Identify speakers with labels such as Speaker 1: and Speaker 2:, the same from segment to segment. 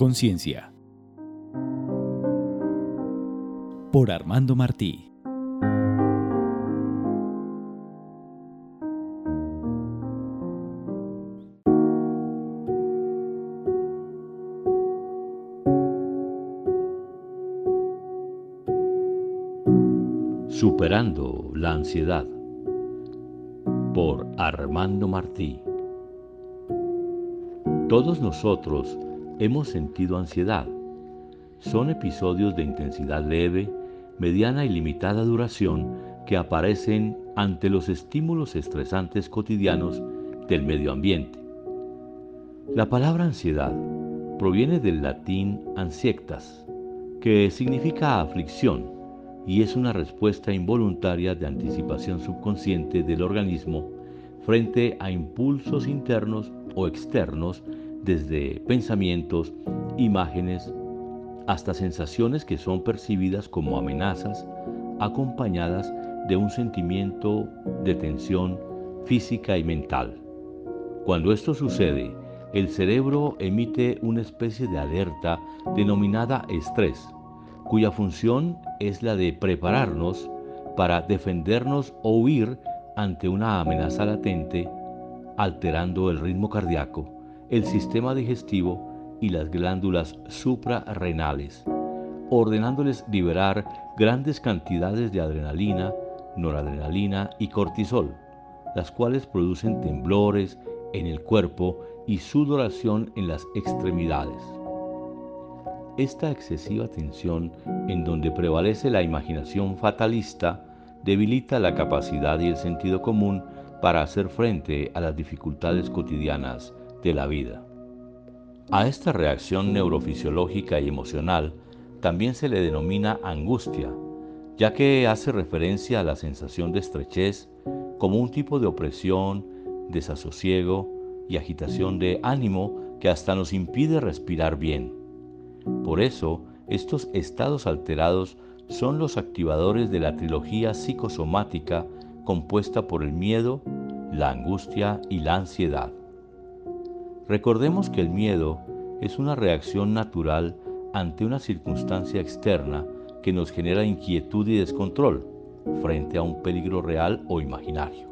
Speaker 1: Conciencia. Por Armando Martí.
Speaker 2: Superando la ansiedad por Armando Martí. Todos nosotros hemos sentido ansiedad. Son episodios de intensidad leve, mediana y limitada duración que aparecen ante los estímulos estresantes cotidianos del medio ambiente. La palabra ansiedad proviene del latín ansiectas, que significa aflicción y es una respuesta involuntaria de anticipación subconsciente del organismo frente a impulsos internos o externos desde pensamientos, imágenes, hasta sensaciones que son percibidas como amenazas, acompañadas de un sentimiento de tensión física y mental. Cuando esto sucede, el cerebro emite una especie de alerta denominada estrés, cuya función es la de prepararnos para defendernos o huir ante una amenaza latente, alterando el ritmo cardíaco, el sistema digestivo y las glándulas suprarrenales, ordenándoles liberar grandes cantidades de adrenalina, noradrenalina y cortisol, las cuales producen temblores en el cuerpo y sudoración en las extremidades. Esta excesiva tensión, en donde prevalece la imaginación fatalista, debilita la capacidad y el sentido común para hacer frente a las dificultades cotidianas de la vida. A esta reacción neurofisiológica y emocional también se le denomina angustia, ya que hace referencia a la sensación de estrechez como un tipo de opresión, desasosiego y agitación de ánimo que hasta nos impide respirar bien. Por eso, estos estados alterados son los activadores de la trilogía psicosomática compuesta por el miedo, la angustia y la ansiedad. Recordemos que el miedo es una reacción natural ante una circunstancia externa que nos genera inquietud y descontrol frente a un peligro real o imaginario.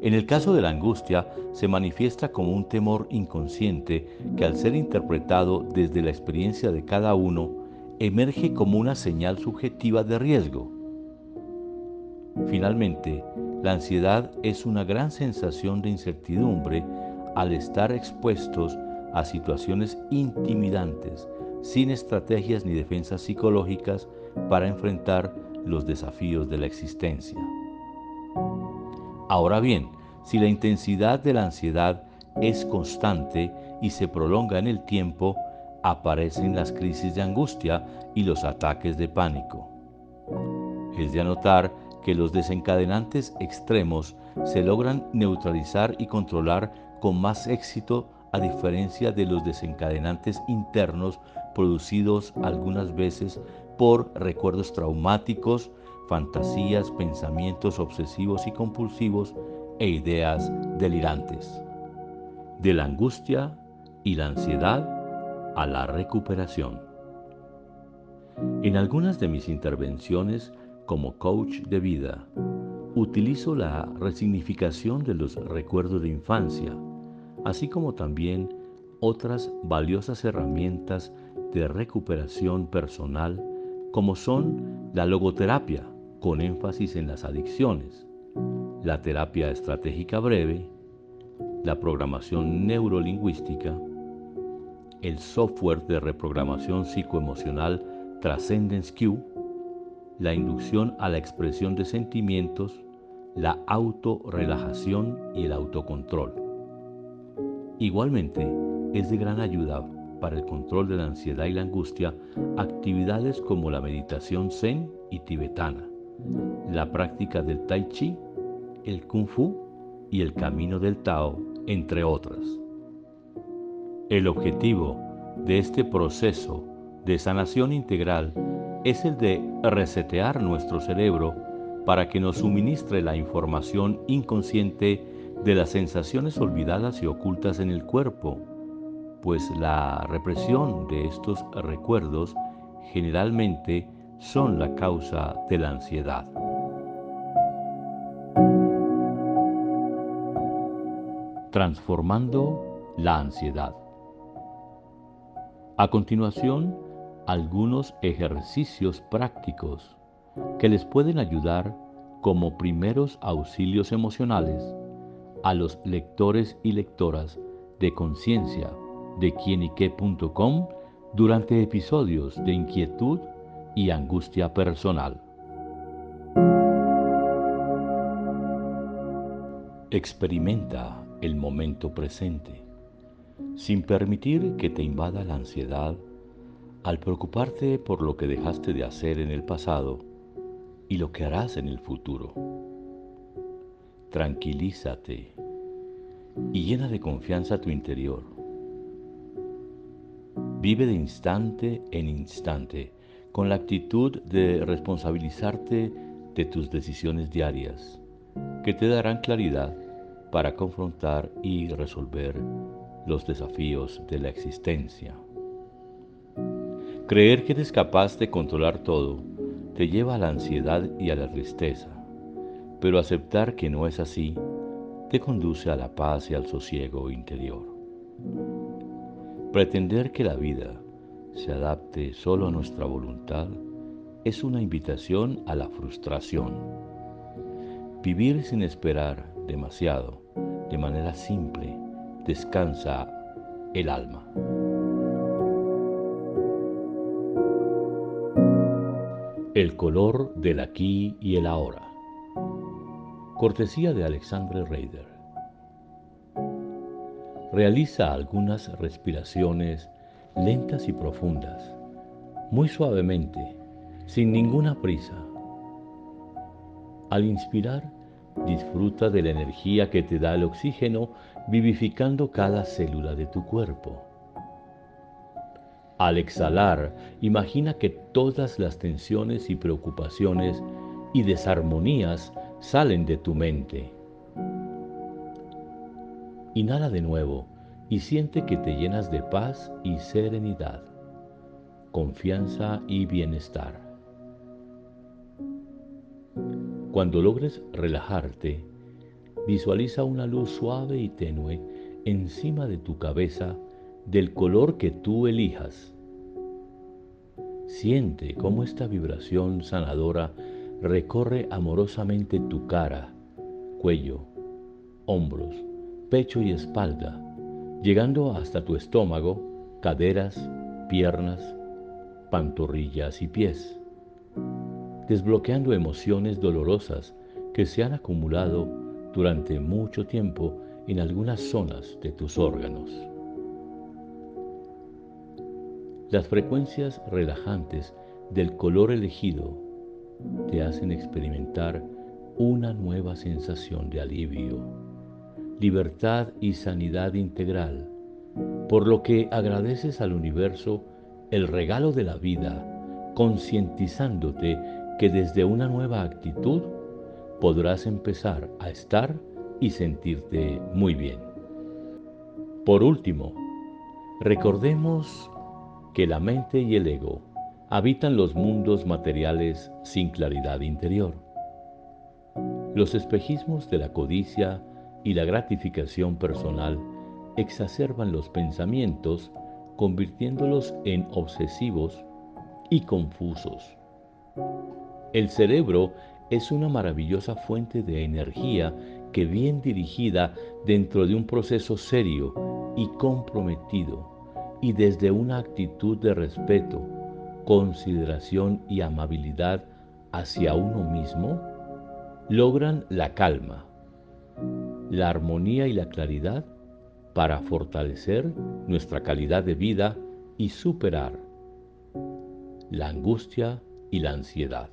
Speaker 2: En el caso de la angustia, se manifiesta como un temor inconsciente que al ser interpretado desde la experiencia de cada uno, emerge como una señal subjetiva de riesgo. Finalmente, la ansiedad es una gran sensación de incertidumbre al estar expuestos a situaciones intimidantes, sin estrategias ni defensas psicológicas para enfrentar los desafíos de la existencia. Ahora bien, si la intensidad de la ansiedad es constante y se prolonga en el tiempo, aparecen las crisis de angustia y los ataques de pánico. Es de anotar que los desencadenantes extremos se logran neutralizar y controlar con más éxito a diferencia de los desencadenantes internos producidos algunas veces por recuerdos traumáticos, fantasías, pensamientos obsesivos y compulsivos e ideas delirantes. De la angustia y la ansiedad a la recuperación. En algunas de mis intervenciones como coach de vida, utilizo la resignificación de los recuerdos de infancia, así como también otras valiosas herramientas de recuperación personal como son la logoterapia, con énfasis en las adicciones, la terapia estratégica breve, la programación neurolingüística, el software de reprogramación psicoemocional Transcendence Q, la inducción a la expresión de sentimientos, la autorrelajación y el autocontrol. Igualmente, es de gran ayuda para el control de la ansiedad y la angustia actividades como la meditación zen y tibetana, la práctica del tai chi, el kung fu y el camino del Tao, entre otras. El objetivo de este proceso de sanación integral es el de resetear nuestro cerebro para que nos suministre la información inconsciente de las sensaciones olvidadas y ocultas en el cuerpo, pues la represión de estos recuerdos generalmente son la causa de la ansiedad. Transformando la ansiedad. A continuación, algunos ejercicios prácticos que les pueden ayudar como primeros auxilios emocionales a los lectores y lectoras de conciencia de quienique.com durante episodios de inquietud y angustia personal. Experimenta el momento presente, sin permitir que te invada la ansiedad al preocuparte por lo que dejaste de hacer en el pasado y lo que harás en el futuro. Tranquilízate y llena de confianza tu interior. Vive de instante en instante con la actitud de responsabilizarte de tus decisiones diarias, que te darán claridad para confrontar y resolver los desafíos de la existencia. Creer que eres capaz de controlar todo te lleva a la ansiedad y a la tristeza, pero aceptar que no es así te conduce a la paz y al sosiego interior. Pretender que la vida se adapte solo a nuestra voluntad es una invitación a la frustración. Vivir sin esperar demasiado, de manera simple, descansa el alma. El color del aquí y el ahora. Cortesía de Alexandre Reider. Realiza algunas respiraciones lentas y profundas, muy suavemente, sin ninguna prisa. Al inspirar, disfruta de la energía que te da el oxígeno vivificando cada célula de tu cuerpo. Al exhalar, imagina que todas las tensiones y preocupaciones y desarmonías salen de tu mente. Inhala de nuevo y siente que te llenas de paz y serenidad, confianza y bienestar. Cuando logres relajarte, visualiza una luz suave y tenue encima de tu cabeza del color que tú elijas. Siente cómo esta vibración sanadora recorre amorosamente tu cara, cuello, hombros, pecho y espalda llegando hasta tu estómago, caderas, piernas, pantorrillas y pies, desbloqueando emociones dolorosas que se han acumulado durante mucho tiempo en algunas zonas de tus órganos. Las frecuencias relajantes del color elegido te hacen experimentar una nueva sensación de alivio libertad y sanidad integral, por lo que agradeces al universo el regalo de la vida, concientizándote que desde una nueva actitud podrás empezar a estar y sentirte muy bien. Por último, recordemos que la mente y el ego habitan los mundos materiales sin claridad interior. Los espejismos de la codicia y la gratificación personal exacerban los pensamientos convirtiéndolos en obsesivos y confusos. El cerebro es una maravillosa fuente de energía que bien dirigida dentro de un proceso serio y comprometido y desde una actitud de respeto, consideración y amabilidad hacia uno mismo, logran la calma, la armonía y la claridad para fortalecer nuestra calidad de vida y superar la angustia y la ansiedad.